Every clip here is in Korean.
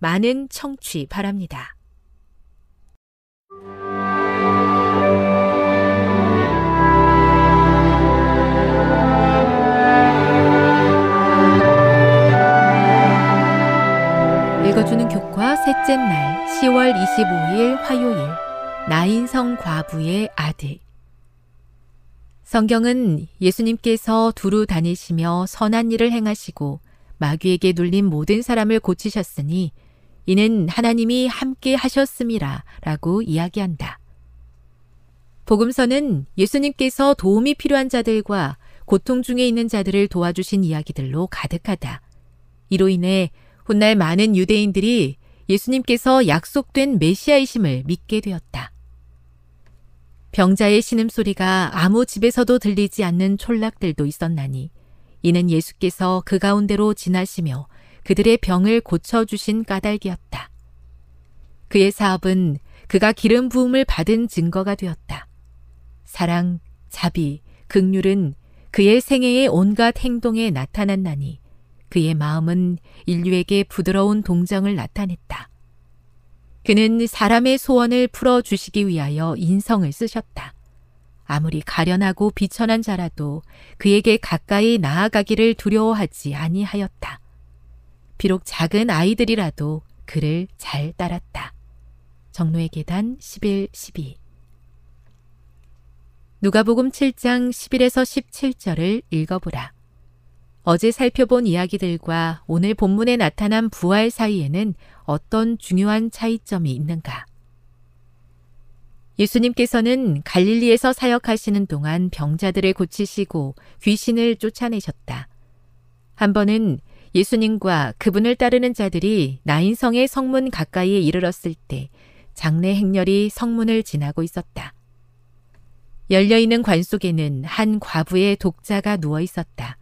많은 청취 바랍니다. 읽어주는 교과 셋째 날 10월 25일 화요일 나인성 과부의 아들 성경은 예수님께서 두루 다니시며 선한 일을 행하시고 마귀에게 눌린 모든 사람을 고치셨으니 이는 하나님이 함께 하셨음이라 라고 이야기한다. 복음서는 예수님께서 도움이 필요한 자들과 고통 중에 있는 자들을 도와주신 이야기들로 가득하다. 이로 인해 훗날 많은 유대인들이 예수님께서 약속된 메시아이심을 믿게 되었다. 병자의 신음소리가 아무 집에서도 들리지 않는 촌락들도 있었나니 이는 예수께서 그 가운데로 지나시며 그들의 병을 고쳐주신 까닭이었다. 그의 사업은 그가 기름 부음을 받은 증거가 되었다. 사랑, 자비, 극률은 그의 생애의 온갖 행동에 나타났나니 그의 마음은 인류에게 부드러운 동정을 나타냈다. 그는 사람의 소원을 풀어주시기 위하여 인성을 쓰셨다. 아무리 가련하고 비천한 자라도 그에게 가까이 나아가기를 두려워하지 아니하였다. 비록 작은 아이들이라도 그를 잘 따랐다. 정로의 계단 11, 12 누가복음 7장 11에서 17절을 읽어보라. 어제 살펴본 이야기들과 오늘 본문에 나타난 부활 사이에는 어떤 중요한 차이점이 있는가? 예수님께서는 갈릴리에서 사역하시는 동안 병자들을 고치시고 귀신을 쫓아내셨다. 한 번은 예수님과 그분을 따르는 자들이 나인성의 성문 가까이에 이르렀을 때 장례 행렬이 성문을 지나고 있었다. 열려있는 관 속에는 한 과부의 독자가 누워 있었다.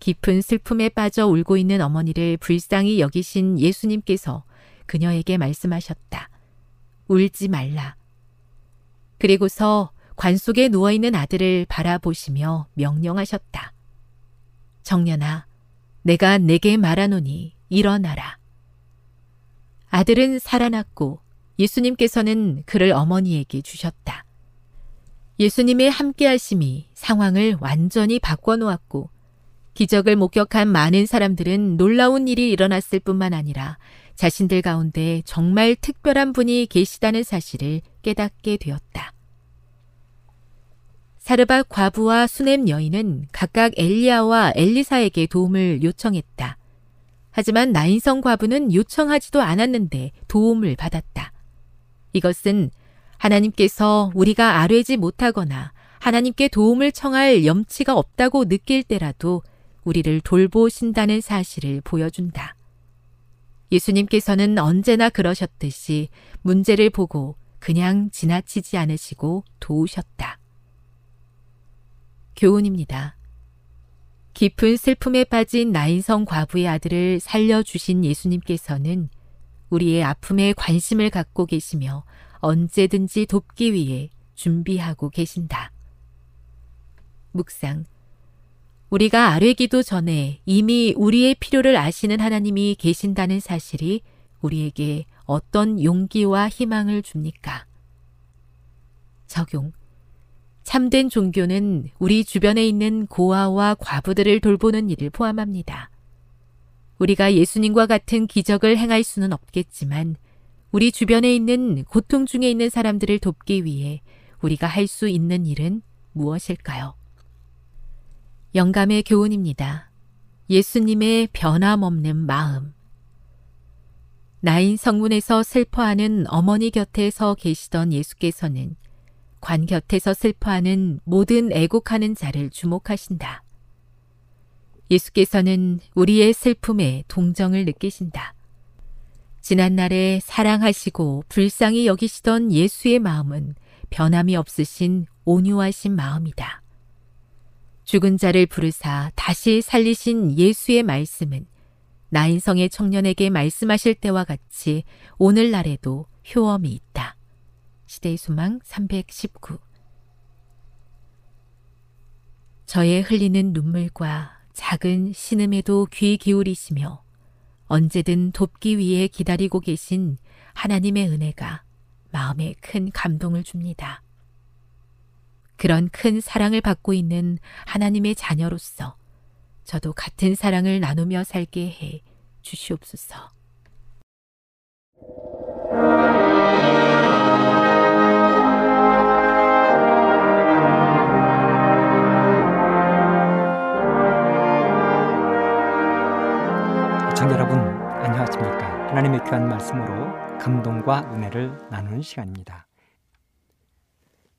깊은 슬픔에 빠져 울고 있는 어머니를 불쌍히 여기신 예수님께서 그녀에게 말씀하셨다. 울지 말라. 그리고서 관 속에 누워있는 아들을 바라보시며 명령하셨다. 정년아, 내가 내게 말하노니 일어나라. 아들은 살아났고 예수님께서는 그를 어머니에게 주셨다. 예수님의 함께하심이 상황을 완전히 바꿔놓았고 기적을 목격한 많은 사람들은 놀라운 일이 일어났을 뿐만 아니라 자신들 가운데 정말 특별한 분이 계시다는 사실을 깨닫게 되었다. 사르밧 과부와 수넴 여인은 각각 엘리야와 엘리사에게 도움을 요청했다. 하지만 나인성 과부는 요청하지도 않았는데 도움을 받았다. 이것은 하나님께서 우리가 아뢰지 못하거나 하나님께 도움을 청할 염치가 없다고 느낄 때라도 우리를 돌보신다는 사실을 보여준다. 예수님께서는 언제나 그러셨듯이 문제를 보고 그냥 지나치지 않으시고 도우셨다. 교훈입니다. 깊은 슬픔에 빠진 나인성 과부의 아들을 살려주신 예수님께서는 우리의 아픔에 관심을 갖고 계시며 언제든지 돕기 위해 준비하고 계신다. 묵상. 우리가 아뢰기도 전에 이미 우리의 필요를 아시는 하나님이 계신다는 사실이 우리에게 어떤 용기와 희망을 줍니까? 적용. 참된 종교는 우리 주변에 있는 고아와 과부들을 돌보는 일을 포함합니다. 우리가 예수님과 같은 기적을 행할 수는 없겠지만 우리 주변에 있는 고통 중에 있는 사람들을 돕기 위해 우리가 할 수 있는 일은 무엇일까요? 영감의 교훈입니다. 예수님의 변함없는 마음. 나인 성문에서 슬퍼하는 어머니 곁에 서 계시던 예수께서는 관 곁에서 슬퍼하는 모든 애곡하는 자를 주목하신다. 예수께서는 우리의 슬픔에 동정을 느끼신다. 지난날에 사랑하시고 불쌍히 여기시던 예수의 마음은 변함이 없으신 온유하신 마음이다. 죽은 자를 부르사 다시 살리신 예수의 말씀은 나인성의 청년에게 말씀하실 때와 같이 오늘날에도 효험이 있다. 시대의 소망 319 저의 흘리는 눈물과 작은 신음에도 귀 기울이시며 언제든 돕기 위해 기다리고 계신 하나님의 은혜가 마음에 큰 감동을 줍니다. 그런 큰 사랑을 받고 있는 하나님의 자녀로서 저도 같은 사랑을 나누며 살게 해 주시옵소서. 감동과 은혜를 나누는 시간입니다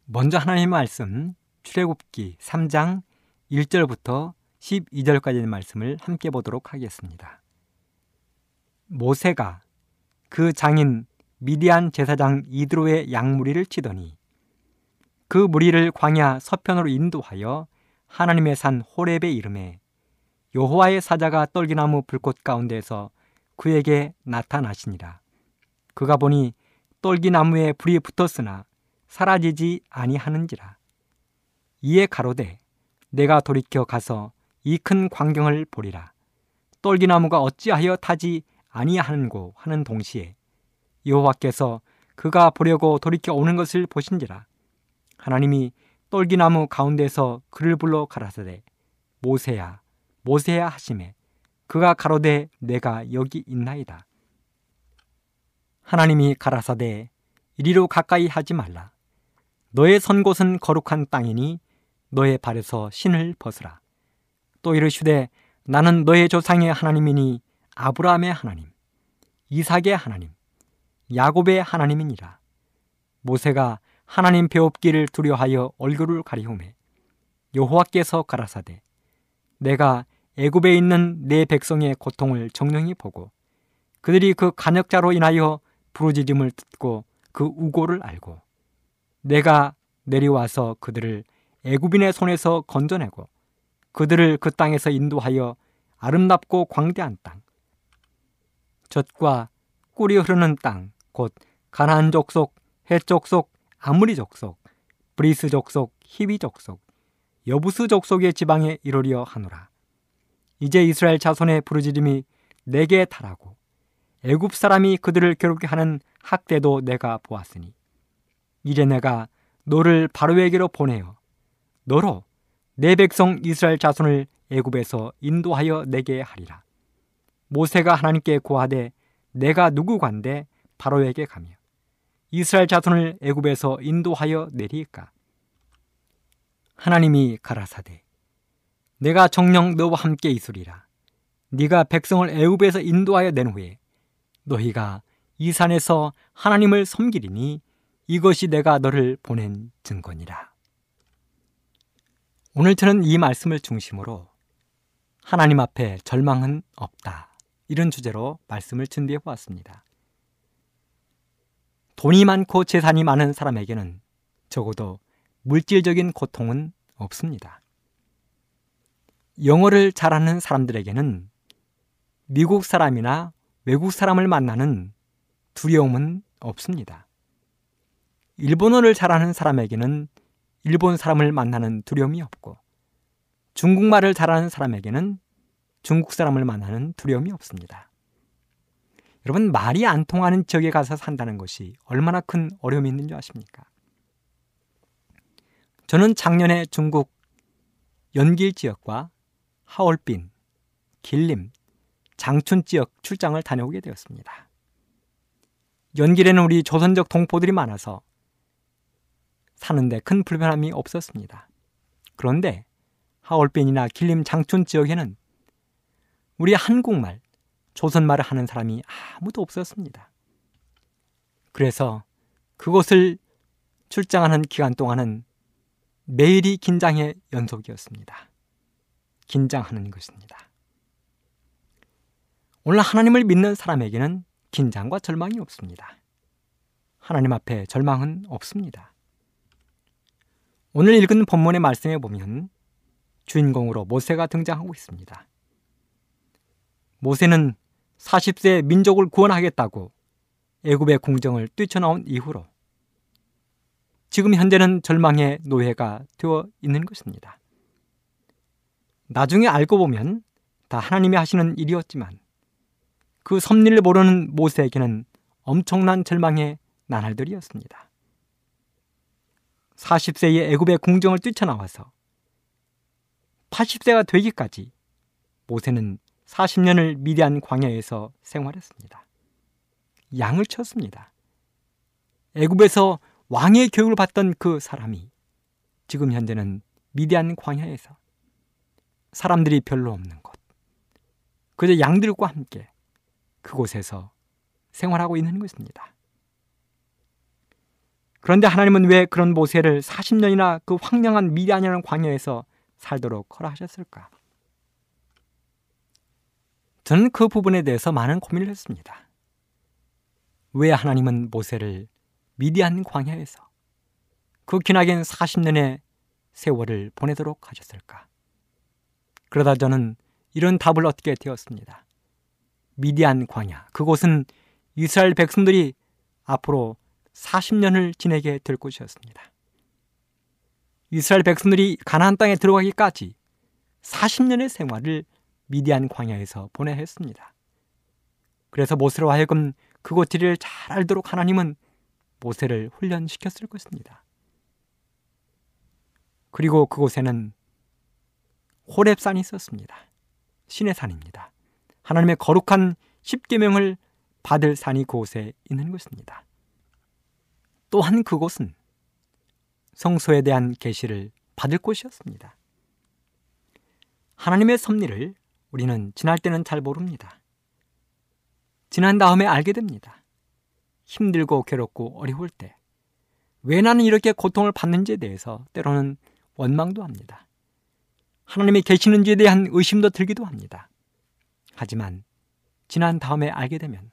먼저 하나님의 말씀 출애굽기 3장 1절부터 12절까지의 말씀을 함께 보도록 하겠습니다 모세가 그 장인 미디안 제사장 이드로의 양무리를 치더니 그 무리를 광야 서편으로 인도하여 하나님의 산 호렙의 이름에 여호와의 사자가 떨기나무 불꽃 가운데서 그에게 나타나시니라. 그가 보니 떨기나무에 불이 붙었으나 사라지지 아니하는지라. 이에 가로되 내가 돌이켜 가서 이 큰 광경을 보리라. 떨기나무가 어찌하여 타지 아니하는고 하는 동시에 여호와께서 그가 보려고 돌이켜 오는 것을 보신지라. 하나님이 떨기나무 가운데서 그를 불러 가라사대 모세야 모세야 하심에 그가 가로되 내가 여기 있나이다. 하나님이 가라사대 이리로 가까이 하지 말라. 너의 선 곳은 거룩한 땅이니 너의 발에서 신을 벗으라. 또 이르시되 나는 너의 조상의 하나님이니 아브라함의 하나님, 이삭의 하나님, 야곱의 하나님이니라. 모세가 하나님 배웁기를 두려하여 얼굴을 가리우매 여호와께서 가라사대 내가 애굽에 있는 내 백성의 고통을 정령히 보고 그들이 그 간역자로 인하여 부르짖음을 듣고 그 우고를 알고 내가 내려와서 그들을 애굽인의 손에서 건져내고 그들을 그 땅에서 인도하여 아름답고 광대한 땅 젖과 꿀이 흐르는 땅 곧 가나안 족속, 헷 족속, 아모리 족속, 브리스 족속, 히비 족속, 여부스 족속의 지방에 이르려 하노라. 이제 이스라엘 자손의 부르짖음이 내게 달하고 애굽 사람이 그들을 괴롭게 하는 학대도 내가 보았으니 이제 내가 너를 바로에게로 보내어 너로 내 백성 이스라엘 자손을 애굽에서 인도하여 나게 하리라. 모세가 하나님께 고하되 내가 누구관데 바로에게 가며 이스라엘 자손을 애굽에서 인도하여 내리까 하나님이 가라사대 내가 정령 너와 함께 있으리라. 네가 백성을 애굽에서 인도하여 낸 후에 너희가 이 산에서 하나님을 섬기리니 이것이 내가 너를 보낸 증거니라. 오늘 저는 이 말씀을 중심으로 하나님 앞에 절망은 없다. 이런 주제로 말씀을 준비해 보았습니다. 돈이 많고 재산이 많은 사람에게는 적어도 물질적인 고통은 없습니다. 영어를 잘하는 사람들에게는 미국 사람이나 외국 사람을 만나는 두려움은 없습니다. 일본어를 잘하는 사람에게는 일본 사람을 만나는 두려움이 없고 중국말을 잘하는 사람에게는 중국 사람을 만나는 두려움이 없습니다. 여러분 말이 안 통하는 지역에 가서 산다는 것이 얼마나 큰 어려움이 있는 줄 아십니까? 저는 작년에 중국 연길 지역과 하얼빈, 길림, 장춘 지역 출장을 다녀오게 되었습니다. 연길에는 우리 조선적 동포들이 많아서 사는데 큰 불편함이 없었습니다. 그런데 하얼빈이나 길림 장춘 지역에는 우리 한국말, 조선말을 하는 사람이 아무도 없었습니다. 그래서 그곳을 출장하는 기간 동안은 매일이 긴장의 연속이었습니다. 긴장하는 것입니다. 오늘 하나님을 믿는 사람에게는 긴장과 절망이 없습니다. 하나님 앞에 절망은 없습니다. 오늘 읽은 본문의 말씀에 보면 주인공으로 모세가 등장하고 있습니다. 모세는 40세 민족을 구원하겠다고 애굽의 궁정을 뛰쳐나온 이후로 지금 현재는 절망의 노예가 되어 있는 것입니다. 나중에 알고 보면 다 하나님이 하시는 일이었지만 그 섭리를 모르는 모세에게는 엄청난 절망의 나날들이었습니다. 40세의 애굽의 궁정을 뛰쳐나와서 80세가 되기까지 모세는 40년을 미디안 광야에서 생활했습니다. 양을 쳤습니다. 애굽에서 왕의 교육을 받던 그 사람이 지금 현재는 미디안 광야에서 사람들이 별로 없는 곳, 그저 양들과 함께 그곳에서 생활하고 있는 것입니다. 그런데 하나님은 왜 그런 모세를 40년이나 그 황량한 미디안이라는 광야에서 살도록 허락하셨을까? 저는 그 부분에 대해서 많은 고민을 했습니다. 왜 하나님은 모세를 미디안 광야에서 그 기나긴 40년의 세월을 보내도록 하셨을까? 그러다 저는 이런 답을 얻게 되었습니다. 미디안 광야, 그곳은 이스라엘 백성들이 앞으로 40년을 지내게 될 곳이었습니다. 이스라엘 백성들이 가나안 땅에 들어가기까지 40년의 생활을 미디안 광야에서 보내야 했습니다. 그래서 모세로 하여금 그곳 지리를 잘 알도록 하나님은 모세를 훈련시켰을 것입니다. 그리고 그곳에는 호랩산이 있었습니다. 신의 산입니다. 하나님의 거룩한 십계명을 받을 산이 그곳에 있는 것입니다. 또한 그곳은 성소에 대한 계시를 받을 곳이었습니다. 하나님의 섭리를 우리는 지날 때는 잘 모릅니다. 지난 다음에 알게 됩니다. 힘들고 괴롭고 어려울 때, 왜 나는 이렇게 고통을 받는지에 대해서 때로는 원망도 합니다. 하나님이 계시는지에 대한 의심도 들기도 합니다. 하지만 지난 다음에 알게 되면,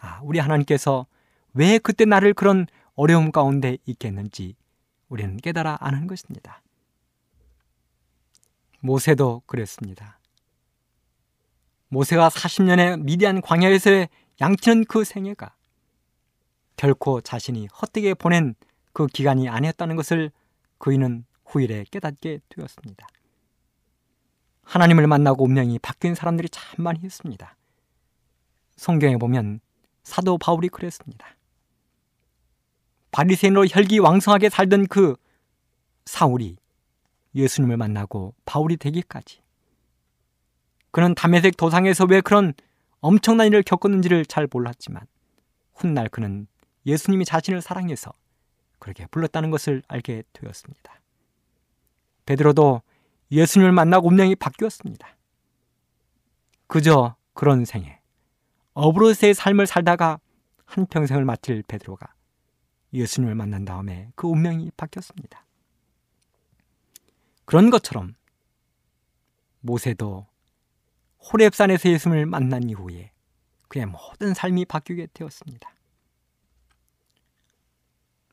아, 우리 하나님께서 왜 그때 나를 그런 어려움 가운데 있겠는지 우리는 깨달아 아는 것입니다. 모세도 그랬습니다. 모세가 40년의 미디안 광야에서의 양치는 그 생애가 결코 자신이 헛되게 보낸 그 기간이 아니었다는 것을 그이는 후일에 깨닫게 되었습니다. 하나님을 만나고 운명이 바뀐 사람들이 참 많이 있습니다. 성경에 보면 사도 바울이 그랬습니다. 바리새인으로 혈기 왕성하게 살던 그 사울이 예수님을 만나고 바울이 되기까지 그는 담에색 도상에서 왜 그런 엄청난 일을 겪었는지를 잘 몰랐지만 훗날 그는 예수님이 자신을 사랑해서 그렇게 불렀다는 것을 알게 되었습니다. 베드로도 예수님을 만나고 운명이 바뀌었습니다. 그저 그런 생에 어브로스의 삶을 살다가 한평생을 마칠 베드로가 예수님을 만난 다음에 그 운명이 바뀌었습니다. 그런 것처럼 모세도 호렙산에서 예수님을 만난 이후에 그의 모든 삶이 바뀌게 되었습니다.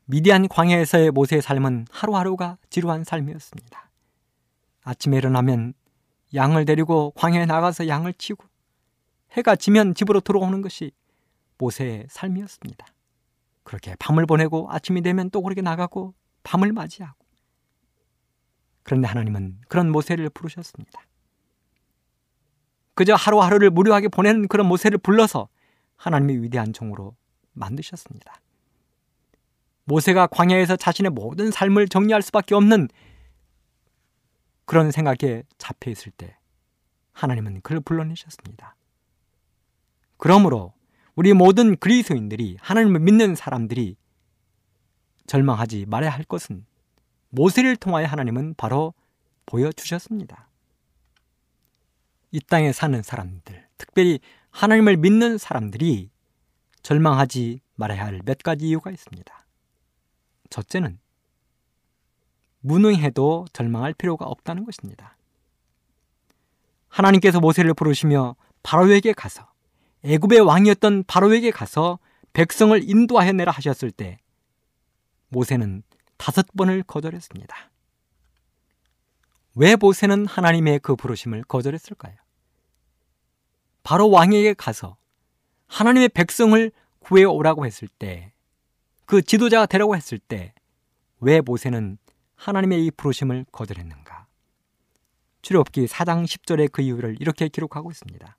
미디안 광야에서의 모세의 삶은 하루하루가 지루한 삶이었습니다. 아침에 일어나면 양을 데리고 광야에 나가서 양을 치고 해가 지면 집으로 들어오는 것이 모세의 삶이었습니다. 그렇게 밤을 보내고 아침이 되면 또 그렇게 나가고 밤을 맞이하고 그런데 하나님은 그런 모세를 부르셨습니다. 그저 하루하루를 무료하게 보내는 그런 모세를 불러서 하나님의 위대한 종으로 만드셨습니다. 모세가 광야에서 자신의 모든 삶을 정리할 수밖에 없는 그런 생각에 잡혀 있을 때 하나님은 그를 불러내셨습니다. 그러므로 우리 모든 그리스도인들이 하나님을 믿는 사람들이 절망하지 말아야 할 것은 모세를 통하여 하나님은 바로 보여주셨습니다. 이 땅에 사는 사람들, 특별히 하나님을 믿는 사람들이 절망하지 말아야 할 몇 가지 이유가 있습니다. 첫째는 무능해도 절망할 필요가 없다는 것입니다. 하나님께서 모세를 부르시며 바로에게 가서 애굽의 왕이었던 바로에게 가서 백성을 인도하여 내라 하셨을 때 모세는 다섯 번을 거절했습니다. 왜 모세는 하나님의 그 부르심을 거절했을까요? 바로 왕에게 가서 하나님의 백성을 구해 오라고 했을 때, 그 지도자가 되라고 했을 때, 왜 모세는 하나님의 이 부르심을 거절했는가? 출애굽기 4장 10절의 그 이유를 이렇게 기록하고 있습니다.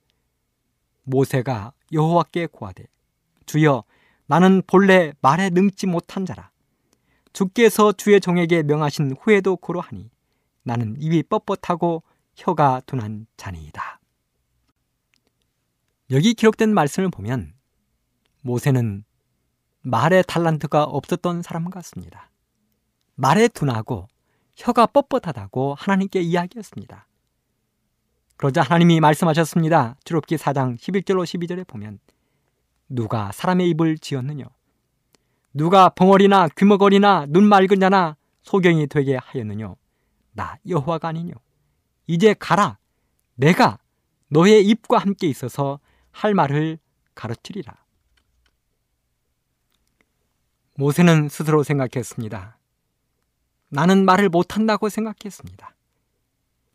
모세가 여호와께 고하되 주여 나는 본래 말에 능지 못한 자라 주께서 주의 종에게 명하신 후에도 그러하니 나는 입이 뻣뻣하고 혀가 둔한 자니이다. 여기 기록된 말씀을 보면 모세는 말의 탈란트가 없었던 사람 같습니다. 말에 둔하고 혀가 뻣뻣하다고 하나님께 이야기했습니다. 그러자 하나님이 말씀하셨습니다. 출애굽기 4장 11절로 12절에 보면 누가 사람의 입을 지었느냐 누가 벙어리나 귀머거리나 눈 맑은 자나 소경이 되게 하였느냐 나 여호와가 아니뇨 이제 가라 내가 너의 입과 함께 있어서 할 말을 가르치리라 모세는 스스로 생각했습니다. 나는 말을 못한다고 생각했습니다.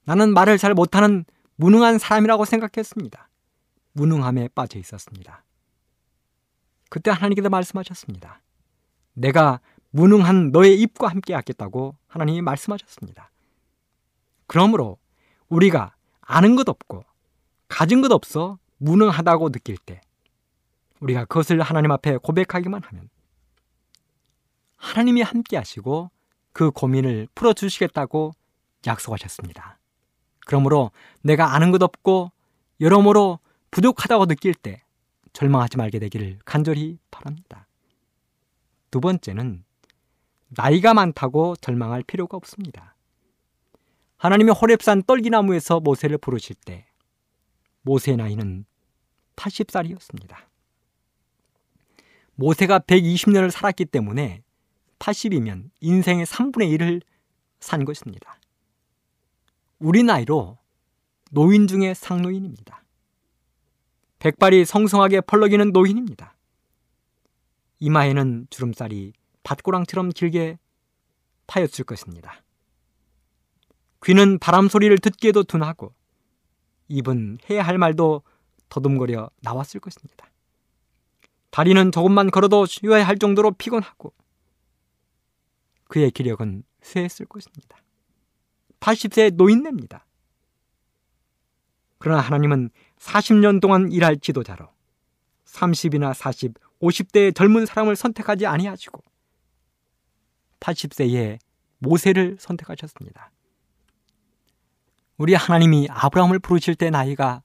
나는 말을 잘 못하는 무능한 사람이라고 생각했습니다. 무능함에 빠져 있었습니다. 그때 하나님께서 말씀하셨습니다. 내가 무능한 너의 입과 함께 하겠다고 하나님이 말씀하셨습니다. 그러므로 우리가 아는 것 없고 가진 것 없어 무능하다고 느낄 때 우리가 그것을 하나님 앞에 고백하기만 하면 하나님이 함께 하시고 그 고민을 풀어주시겠다고 약속하셨습니다. 그러므로 내가 아는 것 없고 여러모로 부족하다고 느낄 때 절망하지 말게 되기를 간절히 바랍니다. 두 번째는 나이가 많다고 절망할 필요가 없습니다. 하나님이 호렙산 떨기나무에서 모세를 부르실 때 모세의 나이는 80살이었습니다. 모세가 120년을 살았기 때문에 80이면 인생의 3분의 1을 산 것입니다. 우리 나이로 노인 중에 상노인입니다. 백발이 성성하게 펄럭이는 노인입니다. 이마에는 주름살이 밭고랑처럼 길게 파였을 것입니다. 귀는 바람 소리를 듣기에도 둔하고 입은 해야 할 말도 더듬거려 나왔을 것입니다. 다리는 조금만 걸어도 쉬어야 할 정도로 피곤하고 그의 기력은 쇠했을 것입니다. 80세 노인네입니다. 그러나 하나님은 40년 동안 일할 지도자로 30이나 40, 50대의 젊은 사람을 선택하지 아니하시고 80세에 모세를 선택하셨습니다. 우리 하나님이 아브라함을 부르실 때 나이가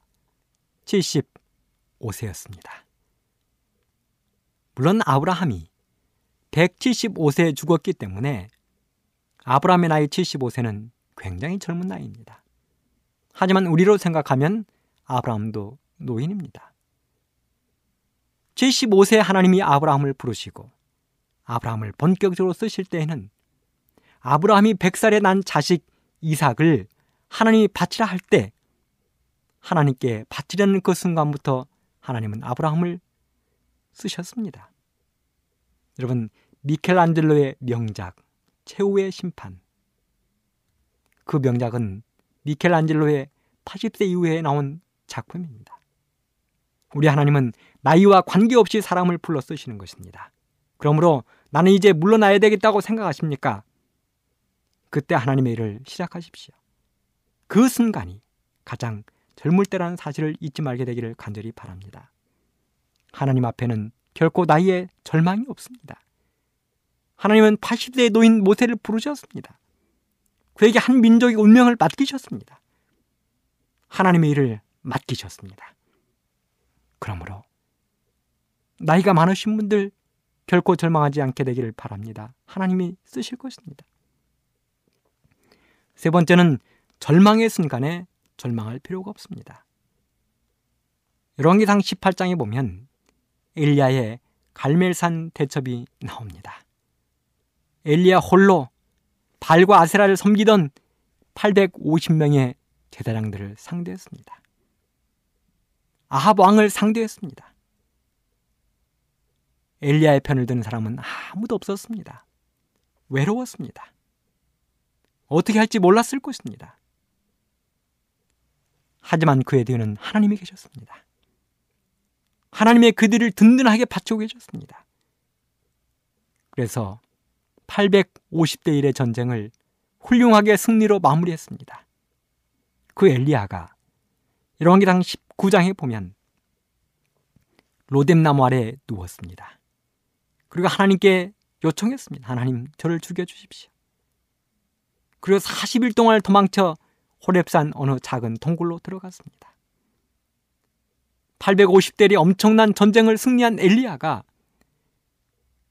75세였습니다. 물론 아브라함이 175세에 죽었기 때문에 아브라함의 나이 75세는 굉장히 젊은 나이입니다. 하지만 우리로 생각하면 아브라함도 노인입니다. 75세 하나님이 아브라함을 부르시고 아브라함을 본격적으로 쓰실 때에는 아브라함이 100살에 난 자식 이삭을 하나님이 바치라 할 때 하나님께 바치려는 그 순간부터 하나님은 아브라함을 쓰셨습니다. 여러분 미켈안젤로의 명작 최후의 심판 그 명작은 미켈안젤로의 80세 이후에 나온 작품입니다. 우리 하나님은 나이와 관계없이 사람을 불러 쓰시는 것입니다. 그러므로 나는 이제 물러나야 되겠다고 생각하십니까? 그때 하나님의 일을 시작하십시오. 그 순간이 가장 젊을 때라는 사실을 잊지 말게 되기를 간절히 바랍니다. 하나님 앞에는 결코 나이에 절망이 없습니다. 하나님은 80세의 노인 모세를 부르셨습니다. 그에게 한 민족의 운명을 맡기셨습니다. 하나님의 일을 맡기셨습니다. 그러므로 나이가 많으신 분들 결코 절망하지 않게 되기를 바랍니다. 하나님이 쓰실 것입니다. 세 번째는 절망의 순간에 절망할 필요가 없습니다. 열왕기상 18장에 보면 엘리야의 갈멜산 대첩이 나옵니다. 엘리야 홀로 발과 아세라를 섬기던 850명의 제사장들을 상대했습니다. 아합 왕을 상대했습니다. 엘리야의 편을 드는 사람은 아무도 없었습니다. 외로웠습니다. 어떻게 할지 몰랐을 것입니다. 하지만 그의 뒤에는 하나님이 계셨습니다. 하나님의 그들을 든든하게 받쳐 계셨습니다. 그래서 850대 1의 전쟁을 훌륭하게 승리로 마무리했습니다. 그 엘리야가 열왕기상 19장에 보면 로뎀나무 아래 누웠습니다. 그리고 하나님께 요청했습니다. 하나님 저를 죽여 주십시오. 그리고 40일 동안 도망쳐 호렙산 어느 작은 동굴로 들어갔습니다. 850대리 엄청난 전쟁을 승리한 엘리야가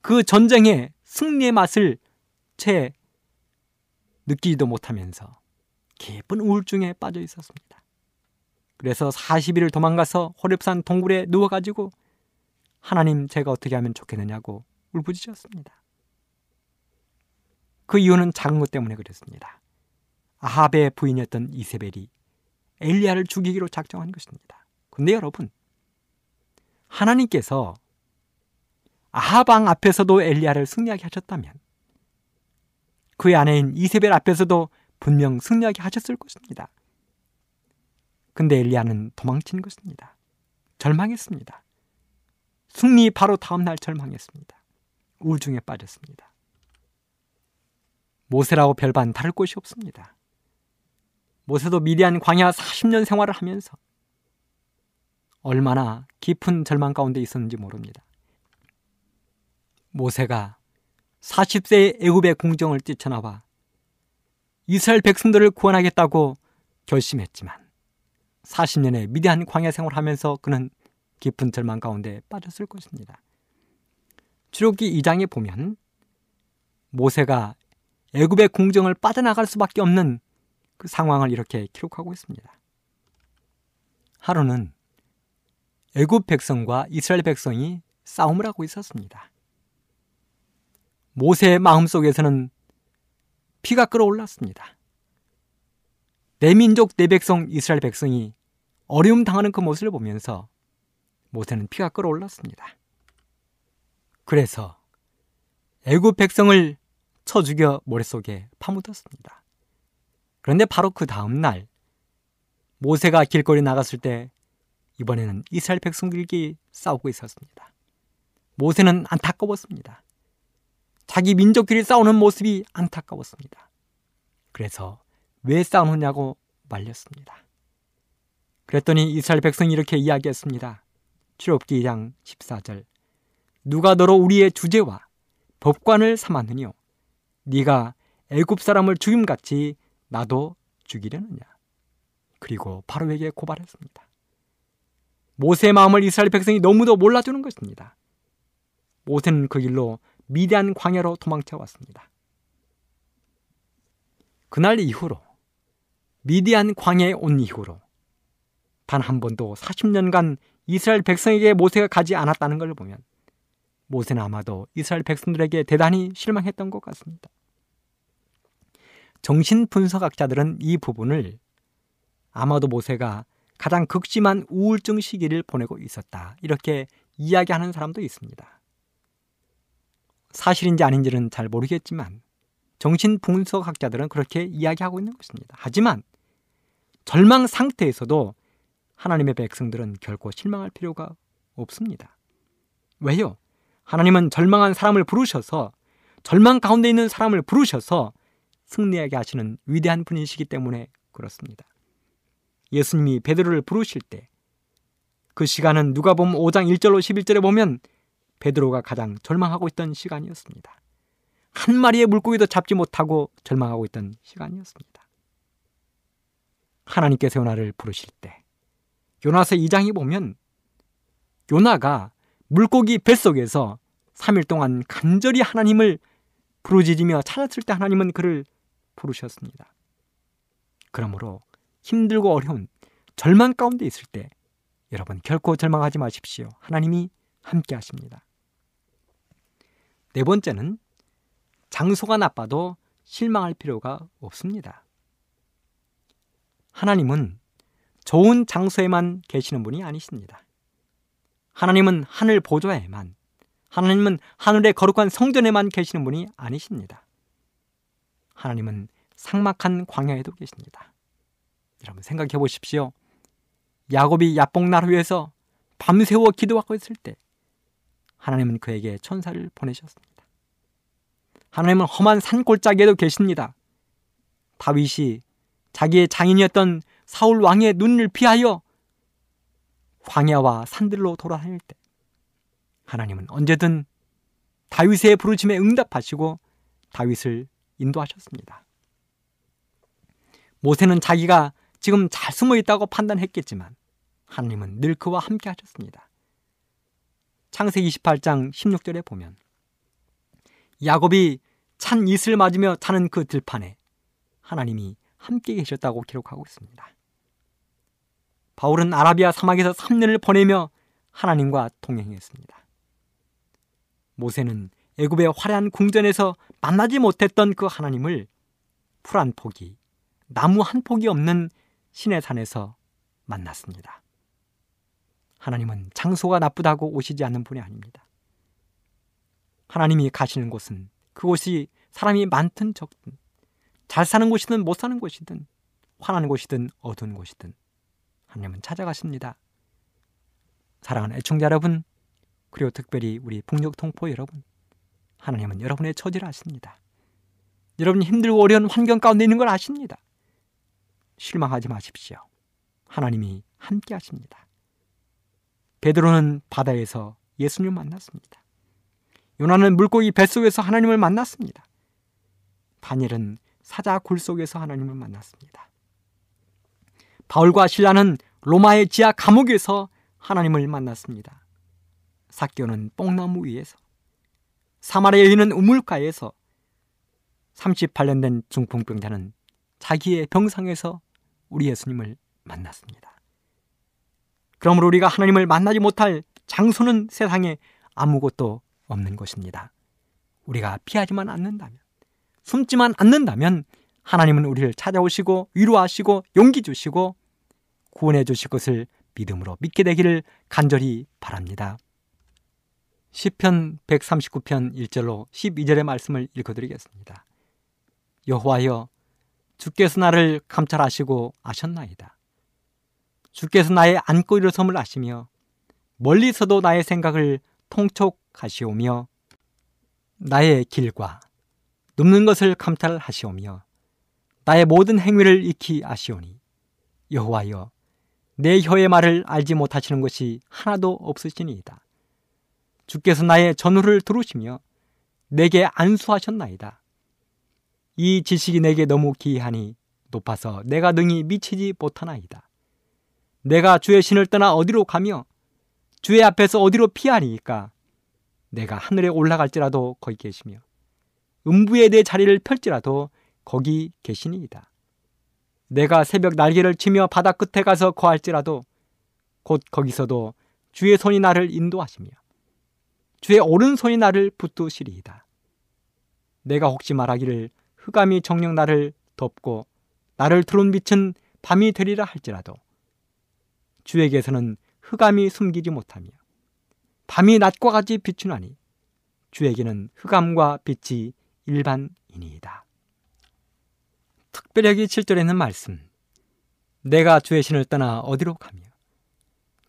그 전쟁의 승리의 맛을 채 느끼지도 못하면서 깊은 우울증에 빠져 있었습니다. 그래서 40일을 도망가서 호렙산 동굴에 누워가지고 하나님 제가 어떻게 하면 좋겠느냐고 울부짖었습니다. 그 이유는 작은 것 때문에 그랬습니다. 아합의 부인이었던 이세벨이 엘리야를 죽이기로 작정한 것입니다. 근데 여러분, 하나님께서 아합왕 앞에서도 엘리야를 승리하게 하셨다면 그의 아내인 이세벨 앞에서도 분명 승리하게 하셨을 것입니다. 근데 엘리야는 도망친 것입니다. 절망했습니다. 승리 바로 다음 날 절망했습니다. 우울증에 빠졌습니다. 모세라고 별반 다를 곳이 없습니다. 모세도 미디안 광야 40년 생활을 하면서 얼마나 깊은 절망 가운데 있었는지 모릅니다. 모세가 40세의 애굽의 궁정을 뛰쳐나와 이스라엘 백성들을 구원하겠다고 결심했지만 40년의 미디안 광야 생활을 하면서 그는 깊은 절망 가운데 빠졌을 것입니다. 출애굽기 2장에 보면 모세가 애굽의 궁정을 빠져나갈 수밖에 없는 그 상황을 이렇게 기록하고 있습니다. 하루는 애굽 백성과 이스라엘 백성이 싸움을 하고 있었습니다. 모세의 마음속에서는 피가 끓어올랐습니다. 내 민족, 내 백성, 이스라엘 백성이 어려움 당하는 그 모습을 보면서 모세는 피가 끓어올랐습니다. 그래서 애굽 백성을 쳐 죽여 모래속에 파묻었습니다. 그런데 바로 그 다음 날 모세가 길거리 나갔을 때 이번에는 이스라엘 백성들끼리 싸우고 있었습니다. 모세는 안타까웠습니다. 자기 민족끼리 싸우는 모습이 안타까웠습니다. 그래서 왜 싸우느냐고 말렸습니다. 그랬더니 이스라엘 백성이 이렇게 이야기했습니다. 출애굽기 2장 14절 누가 너로 우리의 주제와 법관을 삼았느뇨 네가 애굽 사람을 죽임같이 나도 죽이려느냐 그리고 바로에게 고발했습니다. 모세의 마음을 이스라엘 백성이 너무도 몰라주는 것입니다. 모세는 그 길로 미대한 광야로 도망쳐 왔습니다. 그날 이후로 미디안 광야에 온 이후로 단 한 번도 40년간 이스라엘 백성에게 모세가 가지 않았다는 걸 보면 모세는 아마도 이스라엘 백성들에게 대단히 실망했던 것 같습니다. 정신 분석학자들은 이 부분을 아마도 모세가 가장 극심한 우울증 시기를 보내고 있었다. 이렇게 이야기하는 사람도 있습니다. 사실인지 아닌지는 잘 모르겠지만 정신분석학자들은 그렇게 이야기하고 있는 것입니다. 하지만 절망 상태에서도 하나님의 백성들은 결코 실망할 필요가 없습니다. 왜요? 하나님은 절망한 사람을 부르셔서 절망 가운데 있는 사람을 부르셔서 승리하게 하시는 위대한 분이시기 때문에 그렇습니다. 예수님이 베드로를 부르실 때 그 시간은 누가 보면 5장 1절로 11절에 보면 베드로가 가장 절망하고 있던 시간이었습니다. 한 마리의 물고기도 잡지 못하고 절망하고 있던 시간이었습니다. 하나님께서 요나를 부르실 때 요나서 2장에 보면 요나가 물고기 뱃속에서 3일 동안 간절히 하나님을 부르짖으며 찾았을 때 하나님은 그를 부르셨습니다. 그러므로 힘들고 어려운 절망 가운데 있을 때 여러분 결코 절망하지 마십시오. 하나님이 함께 하십니다. 네 번째는 장소가 나빠도 실망할 필요가 없습니다. 하나님은 좋은 장소에만 계시는 분이 아니십니다. 하나님은 하늘 보좌에만, 하나님은 하늘의 거룩한 성전에만 계시는 분이 아니십니다. 하나님은 상막한 광야에도 계십니다. 여러분 생각해 보십시오. 야곱이 야복나루에서 밤새워 기도하고 있을 때 하나님은 그에게 천사를 보내셨습니다. 하나님은 험한 산골짜기에도 계십니다. 다윗이 자기의 장인이었던 사울 왕의 눈을 피하여 광야와 산들로 돌아다닐 때 하나님은 언제든 다윗의 부르심에 응답하시고 다윗을 인도하셨습니다. 모세는 자기가 지금 잘 숨어 있다고 판단했겠지만 하나님은 늘 그와 함께 하셨습니다. 창세기 28장 16절에 보면 야곱이 찬 이슬 맞으며 자는 그 들판에 하나님이 함께 계셨다고 기록하고 있습니다. 바울은 아라비아 사막에서 3년을 보내며 하나님과 동행했습니다. 모세는 애굽의 화려한 궁전에서 만나지 못했던 그 하나님을 풀한 폭이 나무 한 폭이 없는 신의 산에서 만났습니다. 하나님은 장소가 나쁘다고 오시지 않는 분이 아닙니다. 하나님이 가시는 곳은 그곳이 사람이 많든 적든 잘 사는 곳이든 못 사는 곳이든 환한 곳이든 어두운 곳이든 하나님은 찾아가십니다. 사랑하는 애청자 여러분, 그리고 특별히 우리 북녘 통포 여러분, 하나님은 여러분의 처지를 아십니다. 여러분이 힘들고 어려운 환경 가운데 있는 걸 아십니다. 실망하지 마십시오. 하나님이 함께 하십니다. 베드로는 바다에서 예수님을 만났습니다. 요나는 물고기 뱃속에서 하나님을 만났습니다. 다니엘은 사자 굴 속에서 하나님을 만났습니다. 바울과 신라는 로마의 지하 감옥에서 하나님을 만났습니다. 사교는 뽕나무 위에서 사마리아에 있는 우물가에서 38년 된 중풍병자는 자기의 병상에서 우리 예수님을 만났습니다. 그러므로 우리가 하나님을 만나지 못할 장소는 세상에 아무것도 없는 것입니다. 우리가 피하지만 않는다면, 숨지만 않는다면 하나님은 우리를 찾아오시고 위로하시고 용기 주시고 구원해 주실 것을 믿음으로 믿게 되기를 간절히 바랍니다. 시편 139편 1절로 12절의 말씀을 읽어 드리겠습니다. 여호와여 주께서 나를 감찰하시고 아셨나이다. 주께서 나의 안고 일어섬을 아시며 멀리서도 나의 생각을 통촉하시오며 나의 길과 눕는 것을 감찰하시오며 나의 모든 행위를 익히 아시오니 여호와여 내 혀의 말을 알지 못하시는 것이 하나도 없으시니이다. 주께서 나의 전후를 들으시며 내게 안수하셨나이다. 이 지식이 내게 너무 기이하니 높아서 내가 능히 미치지 못하나이다. 내가 주의 신을 떠나 어디로 가며 주의 앞에서 어디로 피하리이까? 내가 하늘에 올라갈지라도 거기 계시며 음부에 내 자리를 펼지라도 거기 계시니이다. 내가 새벽 날개를 치며 바다 끝에 가서 거할지라도 곧 거기서도 주의 손이 나를 인도하시며 주의 오른손이 나를 붙드시리이다. 내가 혹시 말하기를 흑암이 정령 나를 덮고 나를 두른 빛은 밤이 되리라 할지라도 주에게서는 흑암이 숨기지 못하며 밤이 낮과 같이 비추나니 주에게는 흑암과 빛이 일반이니이다. 특별하게 7절에 있는 말씀 내가 주의 신을 떠나 어디로 가며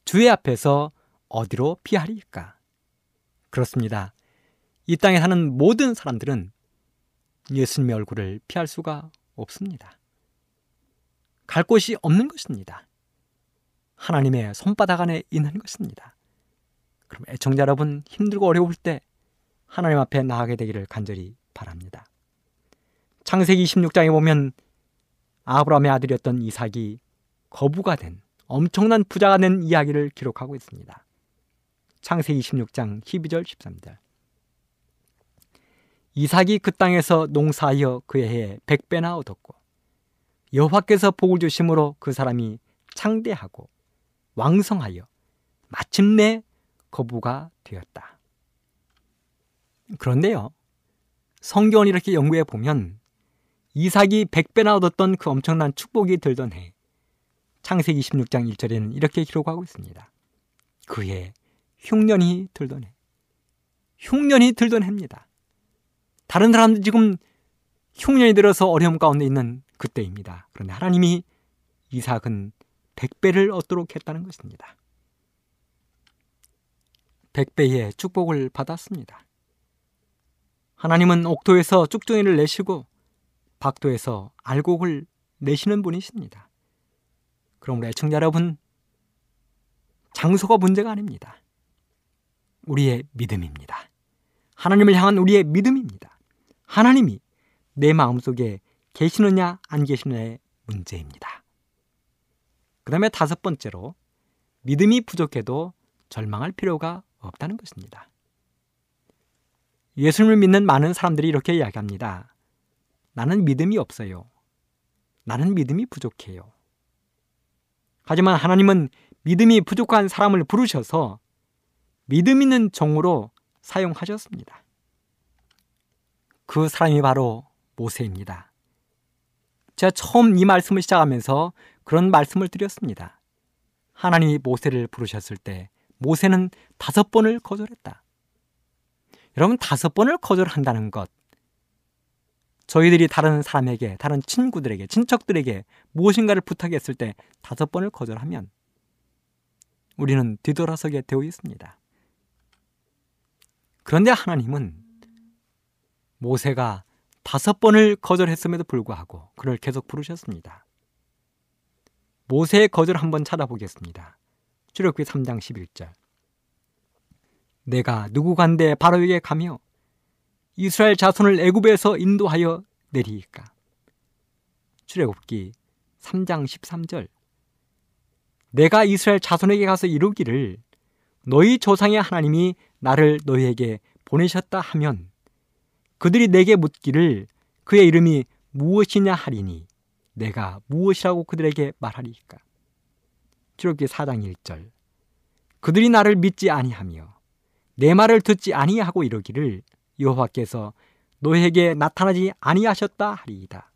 주의 앞에서 어디로 피하리까? 그렇습니다. 이 땅에 사는 모든 사람들은 예수님의 얼굴을 피할 수가 없습니다. 갈 곳이 없는 것입니다. 하나님의 손바닥 안에 있는 것입니다. 그럼 애청자 여러분 힘들고 어려울 때 하나님 앞에 나가게 되기를 간절히 바랍니다. 창세기 26장에 보면 아브라함의 아들이었던 이삭이 거부가 된 엄청난 부자가 된 이야기를 기록하고 있습니다. 창세기 26장 12절 13절 이삭이 그 땅에서 농사하여 그의 해에 백배나 얻었고 여호와께서 복을 주심으로 그 사람이 창대하고 왕성하여 마침내 거부가 되었다. 그런데요. 성경을 이렇게 연구해 보면 이삭이 백배나 얻었던 그 엄청난 축복이 들던 해 창세기 26장 1절에는 이렇게 기록하고 있습니다. 그해 흉년이 들던 해. 흉년이 들던 해입니다. 다른 사람들 지금 흉년이 들어서 어려움 가운데 있는 그때입니다. 그런데 하나님이 이삭은 백배를 얻도록 했다는 것입니다. 백배의 축복을 받았습니다. 하나님은 옥토에서 쭉정이를 내시고 박도에서 알곡을 내시는 분이십니다. 우리 애청자 여러분, 장소가 문제가 아닙니다. 우리의 믿음입니다. 하나님을 향한 우리의 믿음입니다. 하나님이 내 마음속에 계시느냐 안 계시느냐의 문제입니다. 그 다음에 다섯 번째로 믿음이 부족해도 절망할 필요가 없다는 것입니다. 예수님을 믿는 많은 사람들이 이렇게 이야기합니다. 나는 믿음이 없어요. 나는 믿음이 부족해요. 하지만 하나님은 믿음이 부족한 사람을 부르셔서 믿음 있는 종으로 사용하셨습니다. 그 사람이 바로 모세입니다. 제가 처음 이 말씀을 시작하면서 그런 말씀을 드렸습니다. 하나님이 모세를 부르셨을 때 모세는 다섯 번을 거절했다. 여러분, 다섯 번을 거절한다는 것. 저희들이 다른 사람에게, 다른 친구들에게, 친척들에게 무엇인가를 부탁했을 때 다섯 번을 거절하면 우리는 뒤돌아서게 되어 있습니다. 그런데 하나님은 모세가 다섯 번을 거절했음에도 불구하고 그를 계속 부르셨습니다. 모세의 거절 한번 찾아보겠습니다. 출애굽기 3장 11절. 내가 누구간데 바로에게 가며 이스라엘 자손을 애굽에서 인도하여 내리이까. 출애굽기 3장 13절. 내가 이스라엘 자손에게 가서 이루기를 너희 조상의 하나님이 나를 너희에게 보내셨다 하면 그들이 내게 묻기를 그의 이름이 무엇이냐 하리니 내가 무엇이라고 그들에게 말하리까? 출애굽기 4장 1절 그들이 나를 믿지 아니하며 내 말을 듣지 아니하고 이러기를 여호와께서 너에게 나타나지 아니하셨다 하리이다.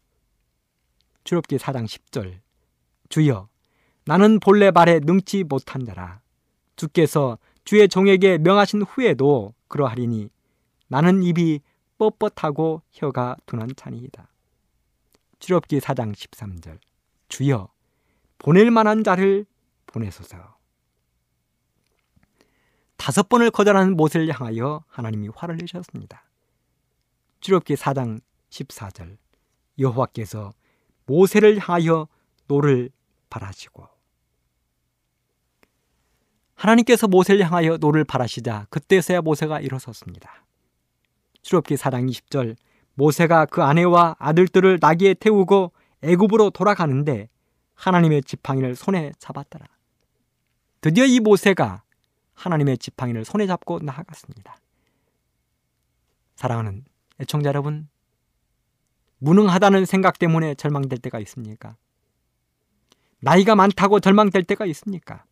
출애굽기 4장 10절 주여 나는 본래 말에 능치 못한 자라 주께서 주의 종에게 명하신 후에도 그러하리니 나는 입이 뻣뻣하고 혀가 둔한 자니이다. 출애굽기 4장 13절 주여 보낼 만한 자를 보내소서. 다섯 번을 거절하는 모세를 향하여 하나님이 화를 내셨습니다. 출애굽기 4장 14절 여호와께서 모세를 향하여 노를 발하시고 하나님께서 모세를 향하여 노를 발하시자 그때서야 모세가 일어섰습니다. 출애굽기 4장 20절 모세가 그 아내와 아들들을 나귀에 태우고 애굽으로 돌아가는데 하나님의 지팡이를 손에 잡았더라. 드디어 이 모세가 하나님의 지팡이를 손에 잡고 나아갔습니다. 사랑하는 애청자 여러분, 무능하다는 생각 때문에 절망될 때가 있습니까? 나이가 많다고 절망될 때가 있습니까?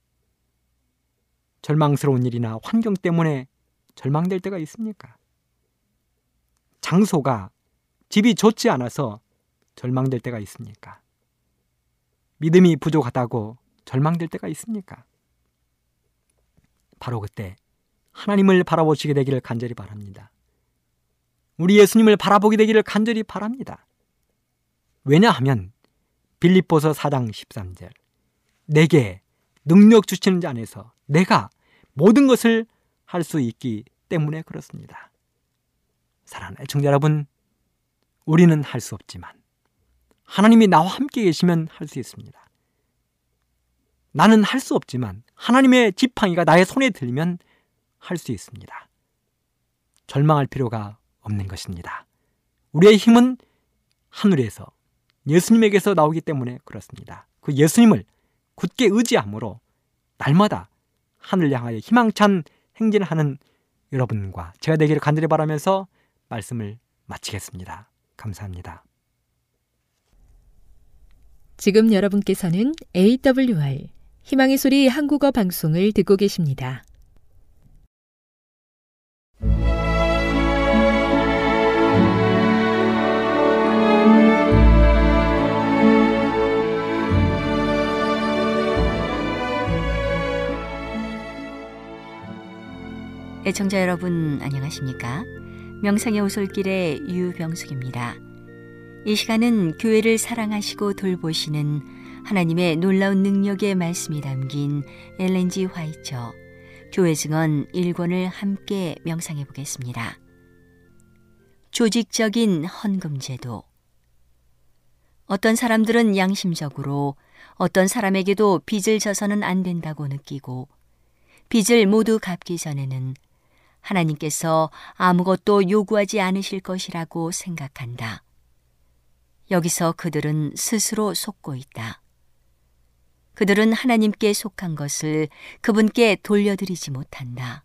절망스러운 일이나 환경 때문에 절망될 때가 있습니까? 장소가 집이 좋지 않아서 절망될 때가 있습니까? 믿음이 부족하다고 절망될 때가 있습니까? 바로 그때 하나님을 바라보시게 되기를 간절히 바랍니다. 우리 예수님을 바라보게 되기를 간절히 바랍니다. 왜냐하면 빌립보서 4장 13절 내게 능력 주시는 자 안에서 내가 모든 것을 할 수 있기 때문에 그렇습니다. 사랑하는 애청자 여러분, 우리는 할 수 없지만 하나님이 나와 함께 계시면 할 수 있습니다. 나는 할 수 없지만 하나님의 지팡이가 나의 손에 들면 할 수 있습니다. 절망할 필요가 없는 것입니다. 우리의 힘은 하늘에서 예수님에게서 나오기 때문에 그렇습니다. 그 예수님을 굳게 의지함으로 날마다 하늘 향하여 희망찬 행진하는 여러분과 제가 되기를 간절히 바라면서 말씀을 마치겠습니다. 감사합니다. 지금 여러분께서는 AWR 희망의 소리 한국어 방송을 듣고 계십니다. 애청자 여러분 안녕하십니까? 명상의 오솔길의 유병숙입니다. 이 시간은 교회를 사랑하시고 돌보시는 하나님의 놀라운 능력의 말씀이 담긴 엘렌지 화이처 교회 증언 1권을 함께 명상해 보겠습니다. 조직적인 헌금 제도 어떤 사람들은 양심적으로 어떤 사람에게도 빚을 져서는 안 된다고 느끼고 빚을 모두 갚기 전에는 하나님께서 아무것도 요구하지 않으실 것이라고 생각한다. 여기서 그들은 스스로 속고 있다. 그들은 하나님께 속한 것을 그분께 돌려드리지 못한다.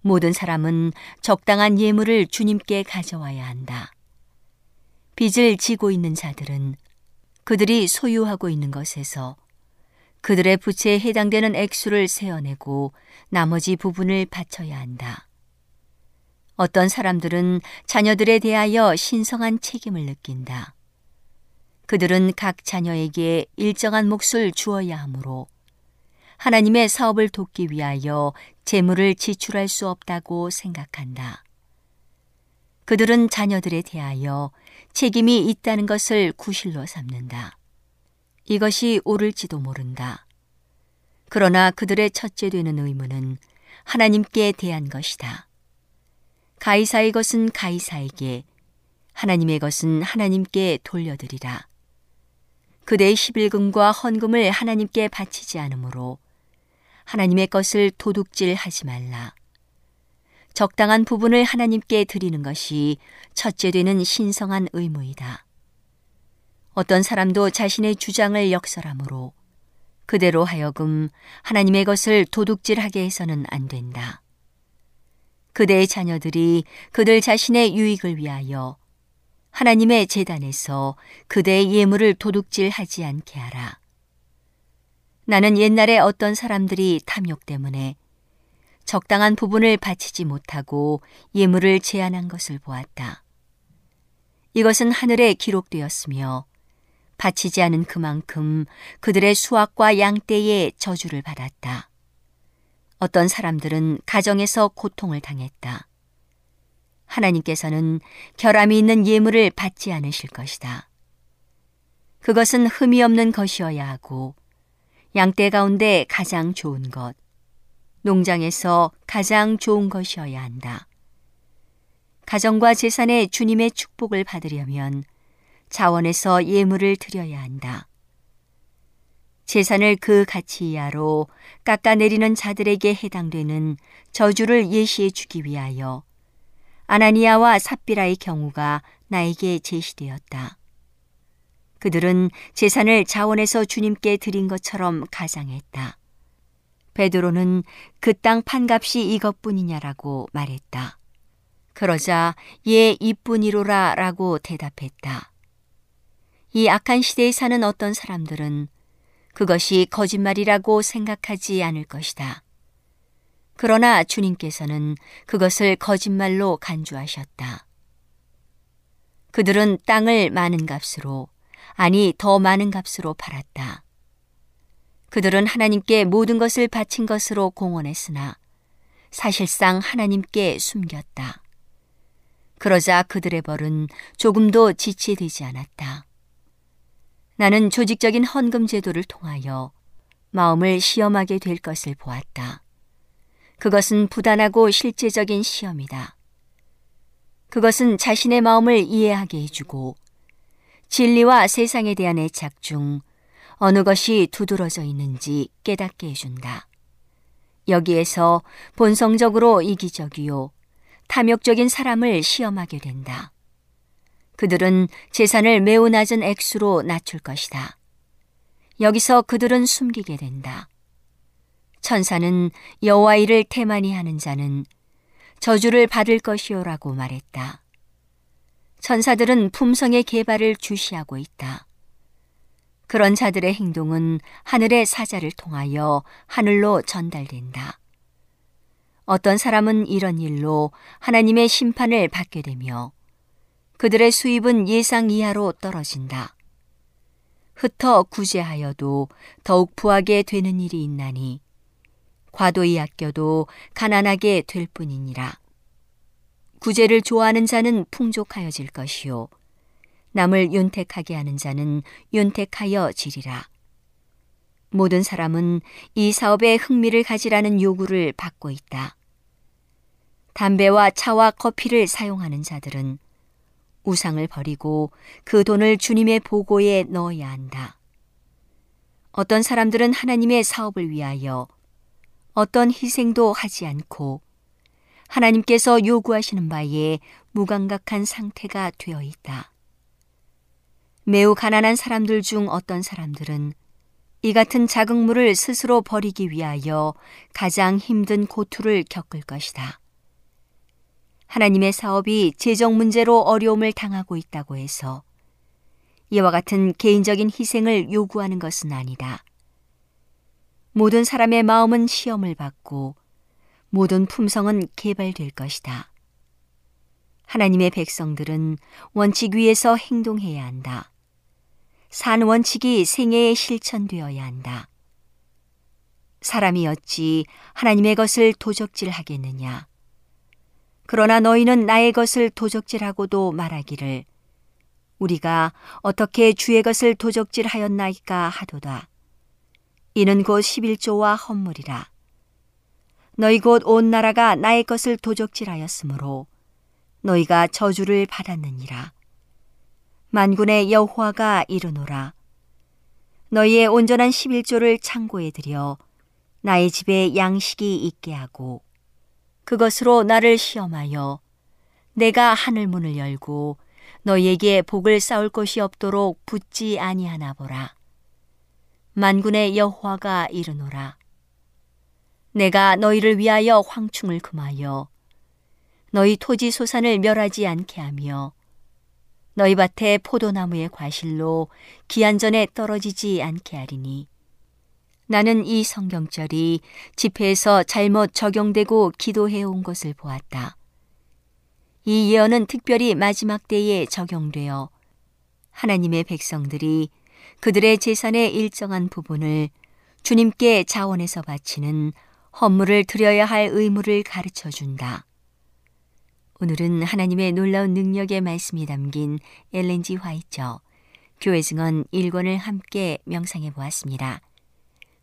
모든 사람은 적당한 예물을 주님께 가져와야 한다. 빚을 지고 있는 자들은 그들이 소유하고 있는 것에서 그들의 부채에 해당되는 액수를 세어내고 나머지 부분을 바쳐야 한다. 어떤 사람들은 자녀들에 대하여 신성한 책임을 느낀다. 그들은 각 자녀에게 일정한 몫을 주어야 하므로 하나님의 사업을 돕기 위하여 재물을 지출할 수 없다고 생각한다. 그들은 자녀들에 대하여 책임이 있다는 것을 구실로 삼는다. 이것이 옳을지도 모른다. 그러나 그들의 첫째 되는 의무는 하나님께 대한 것이다. 가이사의 것은 가이사에게, 하나님의 것은 하나님께 돌려드리라. 그대의 11금과 헌금을 하나님께 바치지 않으므로 하나님의 것을 도둑질 하지 말라. 적당한 부분을 하나님께 드리는 것이 첫째 되는 신성한 의무이다. 어떤 사람도 자신의 주장을 역설함으로 그대로 하여금 하나님의 것을 도둑질하게 해서는 안 된다. 그대의 자녀들이 그들 자신의 유익을 위하여 하나님의 재단에서 그대의 예물을 도둑질하지 않게 하라. 나는 옛날에 어떤 사람들이 탐욕 때문에 적당한 부분을 바치지 못하고 예물을 제한한 것을 보았다. 이것은 하늘에 기록되었으며 바치지 않은 그만큼 그들의 수확과 양떼의 저주를 받았다. 어떤 사람들은 가정에서 고통을 당했다. 하나님께서는 결함이 있는 예물을 받지 않으실 것이다. 그것은 흠이 없는 것이어야 하고 양떼 가운데 가장 좋은 것, 농장에서 가장 좋은 것이어야 한다. 가정과 재산의 주님의 축복을 받으려면 자원에서 예물을 드려야 한다. 재산을 그 가치 이하로 깎아내리는 자들에게 해당되는 저주를 예시해 주기 위하여 아나니아와 삽비라의 경우가 나에게 제시되었다. 그들은 재산을 자원에서 주님께 드린 것처럼 가장했다. 베드로는 그 땅 판값이 이것뿐이냐라고 말했다. 그러자 예 이뿐이로라 라고 대답했다. 이 악한 시대에 사는 어떤 사람들은 그것이 거짓말이라고 생각하지 않을 것이다. 그러나 주님께서는 그것을 거짓말로 간주하셨다. 그들은 땅을 많은 값으로, 아니 더 많은 값으로 팔았다. 그들은 하나님께 모든 것을 바친 것으로 공언했으나 사실상 하나님께 숨겼다. 그러자 그들의 벌은 조금도 지체되지 않았다. 나는 조직적인 헌금 제도를 통하여 마음을 시험하게 될 것을 보았다. 그것은 부단하고 실제적인 시험이다. 그것은 자신의 마음을 이해하게 해주고 진리와 세상에 대한 애착 중 어느 것이 두드러져 있는지 깨닫게 해준다. 여기에서 본성적으로 이기적이요, 탐욕적인 사람을 시험하게 된다. 그들은 재산을 매우 낮은 액수로 낮출 것이다. 여기서 그들은 숨기게 된다. 천사는 여호와 일을 태만히 하는 자는 저주를 받을 것이요라고 말했다. 천사들은 품성의 개발을 주시하고 있다. 그런 자들의 행동은 하늘의 사자를 통하여 하늘로 전달된다. 어떤 사람은 이런 일로 하나님의 심판을 받게 되며 그들의 수입은 예상 이하로 떨어진다. 흩어 구제하여도 더욱 부하게 되는 일이 있나니 과도히 아껴도 가난하게 될 뿐이니라. 구제를 좋아하는 자는 풍족하여질 것이요. 남을 윤택하게 하는 자는 윤택하여 지리라. 모든 사람은 이 사업에 흥미를 가지라는 요구를 받고 있다. 담배와 차와 커피를 사용하는 자들은 우상을 버리고 그 돈을 주님의 보고에 넣어야 한다. 어떤 사람들은 하나님의 사업을 위하여 어떤 희생도 하지 않고 하나님께서 요구하시는 바에 무감각한 상태가 되어 있다. 매우 가난한 사람들 중 어떤 사람들은 이 같은 자극물을 스스로 버리기 위하여 가장 힘든 고투를 겪을 것이다. 하나님의 사업이 재정 문제로 어려움을 당하고 있다고 해서 이와 같은 개인적인 희생을 요구하는 것은 아니다. 모든 사람의 마음은 시험을 받고 모든 품성은 개발될 것이다. 하나님의 백성들은 원칙 위에서 행동해야 한다. 산 원칙이 생애에 실천되어야 한다. 사람이 어찌 하나님의 것을 도적질 하겠느냐. 그러나 너희는 나의 것을 도적질하고도 말하기를 우리가 어떻게 주의 것을 도적질하였나이까 하도다. 이는 곧 11조와 헌물이라. 너희 곧 온 나라가 나의 것을 도적질하였으므로 너희가 저주를 받았느니라. 만군의 여호와가 이르노라. 너희의 온전한 11조를 창고에 들여 나의 집에 양식이 있게 하고 그것으로 나를 시험하여 내가 하늘 문을 열고 너희에게 복을 쌓을 것이 없도록 붙지 아니하나 보라. 만군의 여호와가 이르노라. 내가 너희를 위하여 황충을 금하여 너희 토지 소산을 멸하지 않게 하며 너희 밭에 포도나무의 과실로 기한전에 떨어지지 않게 하리니 나는 이 성경절이 집회에서 잘못 적용되고 기도해 온 것을 보았다. 이 예언은 특별히 마지막 때에 적용되어 하나님의 백성들이 그들의 재산의 일정한 부분을 주님께 자원해서 바치는 헌물을 드려야 할 의무를 가르쳐 준다. 오늘은 하나님의 놀라운 능력의 말씀이 담긴 엘렌지 화이처 교회 증언 1권을 함께 명상해 보았습니다.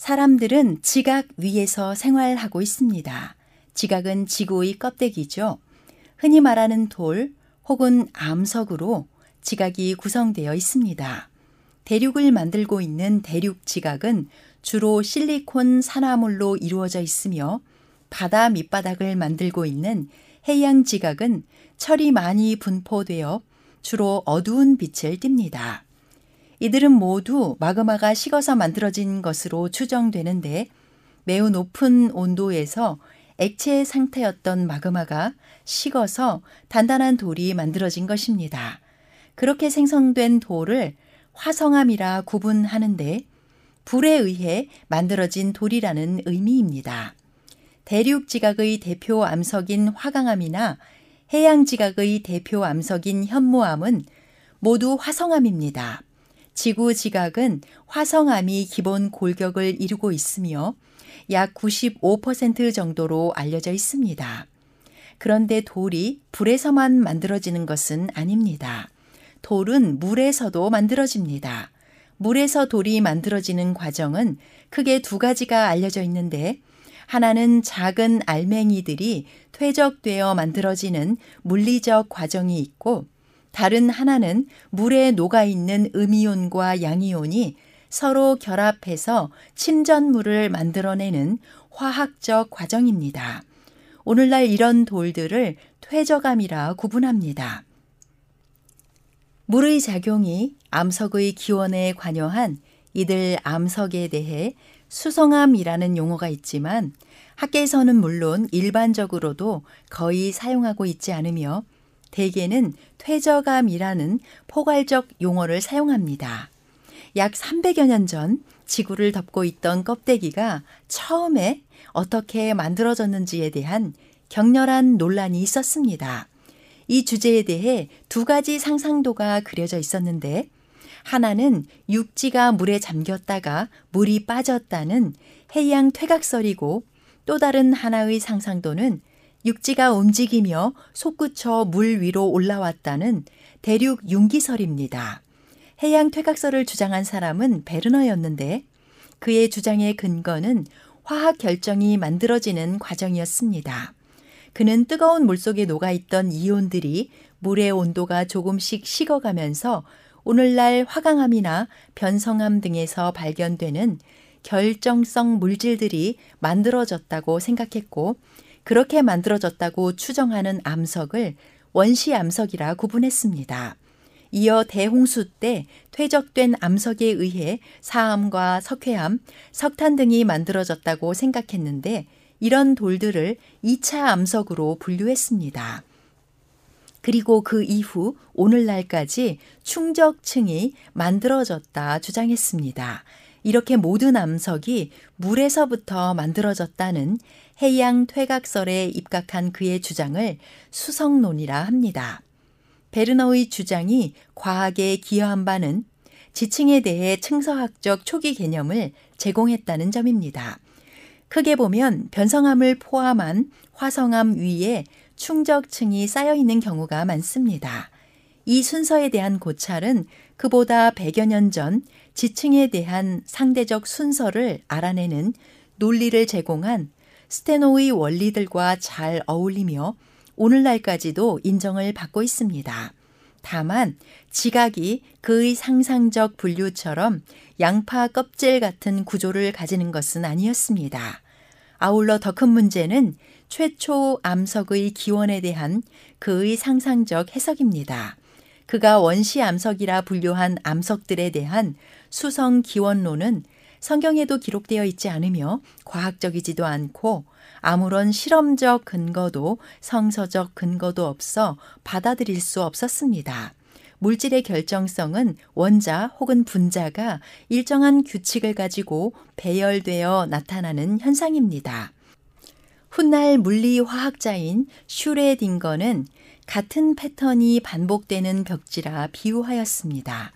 사람들은 지각 위에서 생활하고 있습니다. 지각은 지구의 껍데기죠. 흔히 말하는 돌 혹은 암석으로 지각이 구성되어 있습니다. 대륙을 만들고 있는 대륙 지각은 주로 실리콘 산화물로 이루어져 있으며 바다 밑바닥을 만들고 있는 해양 지각은 철이 많이 분포되어 주로 어두운 빛을 띱니다. 이들은 모두 마그마가 식어서 만들어진 것으로 추정되는데 매우 높은 온도에서 액체 상태였던 마그마가 식어서 단단한 돌이 만들어진 것입니다. 그렇게 생성된 돌을 화성암이라 구분하는데 불에 의해 만들어진 돌이라는 의미입니다. 대륙 지각의 대표 암석인 화강암이나 해양 지각의 대표 암석인 현무암은 모두 화성암입니다. 지구 지각은 화성암이 기본 골격을 이루고 있으며 약 95% 정도로 알려져 있습니다. 그런데 돌이 불에서만 만들어지는 것은 아닙니다. 돌은 물에서도 만들어집니다. 물에서 돌이 만들어지는 과정은 크게 두 가지가 알려져 있는데 하나는 작은 알맹이들이 퇴적되어 만들어지는 물리적 과정이 있고 다른 하나는 물에 녹아 있는 음이온과 양이온이 서로 결합해서 침전물을 만들어내는 화학적 과정입니다. 오늘날 이런 돌들을 퇴적암이라 구분합니다. 물의 작용이 암석의 기원에 관여한 이들 암석에 대해 수성암이라는 용어가 있지만 학계에서는 물론 일반적으로도 거의 사용하고 있지 않으며 대개는 퇴적암이라는 포괄적 용어를 사용합니다. 약 300여 년 전 지구를 덮고 있던 껍데기가 처음에 어떻게 만들어졌는지에 대한 격렬한 논란이 있었습니다. 이 주제에 대해 두 가지 상상도가 그려져 있었는데 하나는 육지가 물에 잠겼다가 물이 빠졌다는 해양 퇴각설이고 또 다른 하나의 상상도는 육지가 움직이며 솟구쳐 물 위로 올라왔다는 대륙 융기설입니다. 해양 퇴각설을 주장한 사람은 베르너였는데 그의 주장의 근거는 화학 결정이 만들어지는 과정이었습니다. 그는 뜨거운 물속에 녹아있던 이온들이 물의 온도가 조금씩 식어가면서 오늘날 화강암이나 변성암 등에서 발견되는 결정성 물질들이 만들어졌다고 생각했고 그렇게 만들어졌다고 추정하는 암석을 원시 암석이라 구분했습니다. 이어 대홍수 때 퇴적된 암석에 의해 사암과 석회암, 석탄 등이 만들어졌다고 생각했는데 이런 돌들을 2차 암석으로 분류했습니다. 그리고 그 이후 오늘날까지 충적층이 만들어졌다 주장했습니다. 이렇게 모든 암석이 물에서부터 만들어졌다는 해양 퇴각설에 입각한 그의 주장을 수성론이라 합니다. 베르너의 주장이 과학에 기여한 바는 지층에 대해 층서학적 초기 개념을 제공했다는 점입니다. 크게 보면 변성암을 포함한 화성암 위에 충적층이 쌓여 있는 경우가 많습니다. 이 순서에 대한 고찰은 그보다 100여 년 전 지층에 대한 상대적 순서를 알아내는 논리를 제공한 스테노의 원리들과 잘 어울리며 오늘날까지도 인정을 받고 있습니다. 다만 지각이 그의 상상적 분류처럼 양파 껍질 같은 구조를 가지는 것은 아니었습니다. 아울러 더 큰 문제는 최초 암석의 기원에 대한 그의 상상적 해석입니다. 그가 원시 암석이라 분류한 암석들에 대한 수성 기원론은 성경에도 기록되어 있지 않으며 과학적이지도 않고 아무런 실험적 근거도 성서적 근거도 없어 받아들일 수 없었습니다. 물질의 결정성은 원자 혹은 분자가 일정한 규칙을 가지고 배열되어 나타나는 현상입니다. 훗날 물리화학자인 슈레딩거는 같은 패턴이 반복되는 벽지라 비유하였습니다.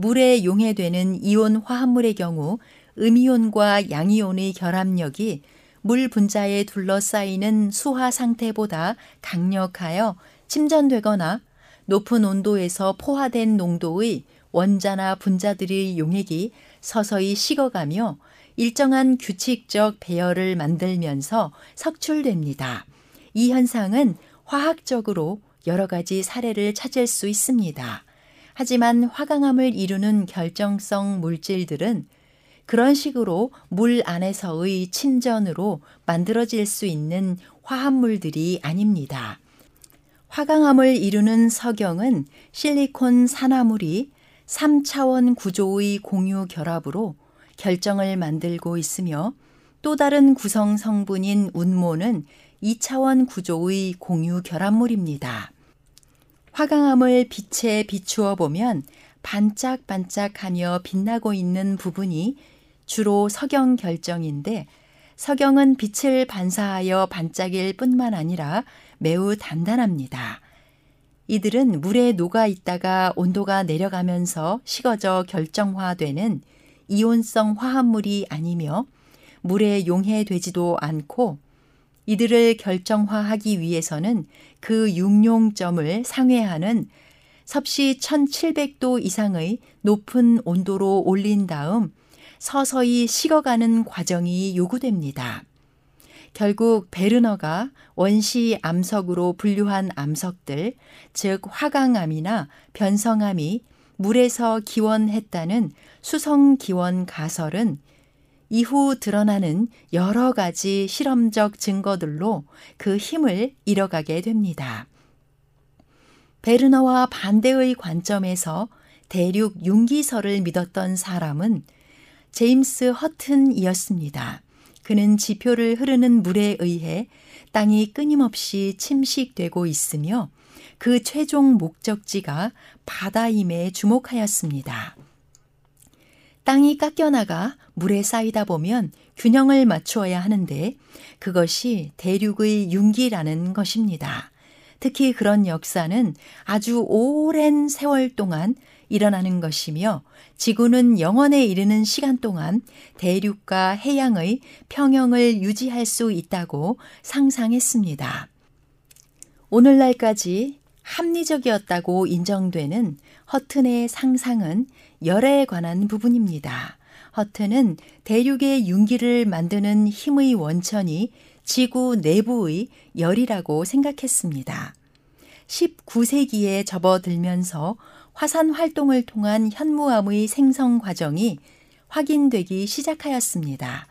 물에 용해되는 이온 화합물의 경우 음이온과 양이온의 결합력이 물 분자에 둘러싸이는 수화 상태보다 강력하여 침전되거나 높은 온도에서 포화된 농도의 원자나 분자들의 용액이 서서히 식어가며 일정한 규칙적 배열을 만들면서 석출됩니다. 이 현상은 화학적으로 여러 가지 사례를 찾을 수 있습니다. 하지만 화강암을 이루는 결정성 물질들은 그런 식으로 물 안에서의 친전으로 만들어질 수 있는 화합물들이 아닙니다. 화강암을 이루는 석영은 실리콘 산화물이 3차원 구조의 공유 결합으로 결정을 만들고 있으며 또 다른 구성 성분인 운모는 2차원 구조의 공유 결합물입니다. 화강암을 빛에 비추어 보면 반짝반짝하며 빛나고 있는 부분이 주로 석영 결정인데 석영은 빛을 반사하여 반짝일 뿐만 아니라 매우 단단합니다. 이들은 물에 녹아 있다가 온도가 내려가면서 식어져 결정화되는 이온성 화합물이 아니며 물에 용해되지도 않고 이들을 결정화하기 위해서는 그 육룡점을 상회하는 섭씨 1700도 이상의 높은 온도로 올린 다음 서서히 식어가는 과정이 요구됩니다. 결국 베르너가 원시 암석으로 분류한 암석들, 즉 화강암이나 변성암이 물에서 기원했다는 수성 기원 가설은 이후 드러나는 여러 가지 실험적 증거들로 그 힘을 잃어가게 됩니다. 베르너와 반대의 관점에서 대륙 융기설을 믿었던 사람은 제임스 허튼이었습니다. 그는 지표를 흐르는 물에 의해 땅이 끊임없이 침식되고 있으며 그 최종 목적지가 바다임에 주목하였습니다. 땅이 깎여나가 물에 쌓이다 보면 균형을 맞추어야 하는데 그것이 대륙의 융기라는 것입니다. 특히 그런 역사는 아주 오랜 세월 동안 일어나는 것이며 지구는 영원에 이르는 시간 동안 대륙과 해양의 평형을 유지할 수 있다고 상상했습니다. 오늘날까지 합리적이었다고 인정되는 허튼의 상상은 열에 관한 부분입니다. 허튼은 대륙의 융기를 만드는 힘의 원천이 지구 내부의 열이라고 생각했습니다. 19세기에 접어들면서 화산 활동을 통한 현무암의 생성 과정이 확인되기 시작하였습니다.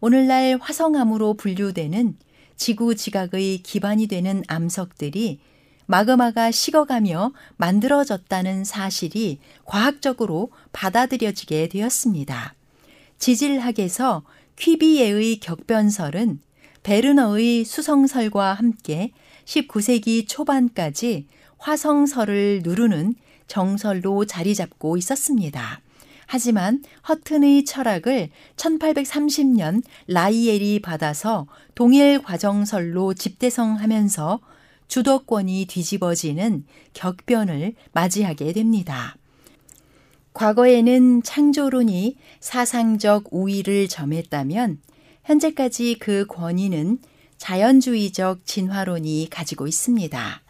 오늘날 화성암으로 분류되는 지구 지각의 기반이 되는 암석들이 마그마가 식어가며 만들어졌다는 사실이 과학적으로 받아들여지게 되었습니다. 지질학에서 퀴비에의 격변설은 베르너의 수성설과 함께 19세기 초반까지 화성설을 누르는 정설로 자리 잡고 있었습니다. 하지만 허튼의 철학을 1830년 라이엘이 받아서 동일 과정설로 집대성하면서 주도권이 뒤집어지는 격변을 맞이하게 됩니다. 과거에는 창조론이 사상적 우위를 점했다면 현재까지 그 권위는 자연주의적 진화론이 가지고 있습니다.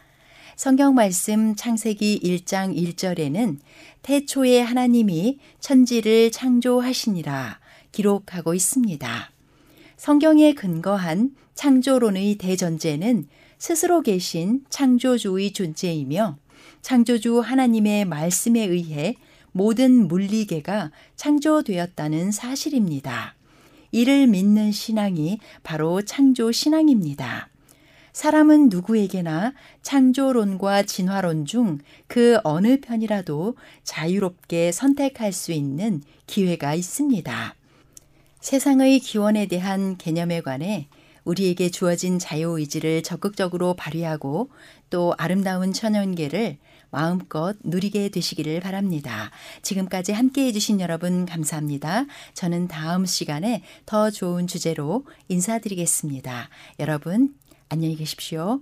성경 말씀 창세기 1장 1절에는 태초에 하나님이 천지를 창조하시니라 기록하고 있습니다. 성경에 근거한 창조론의 대전제는 스스로 계신 창조주의 존재이며 창조주 하나님의 말씀에 의해 모든 물리계가 창조되었다는 사실입니다. 이를 믿는 신앙이 바로 창조 신앙입니다. 사람은 누구에게나 창조론과 진화론 중 그 어느 편이라도 자유롭게 선택할 수 있는 기회가 있습니다. 세상의 기원에 대한 개념에 관해 우리에게 주어진 자유의지를 적극적으로 발휘하고 또 아름다운 천연계를 마음껏 누리게 되시기를 바랍니다. 지금까지 함께 해주신 여러분 감사합니다. 저는 다음 시간에 더 좋은 주제로 인사드리겠습니다. 여러분, 안녕히 계십시오.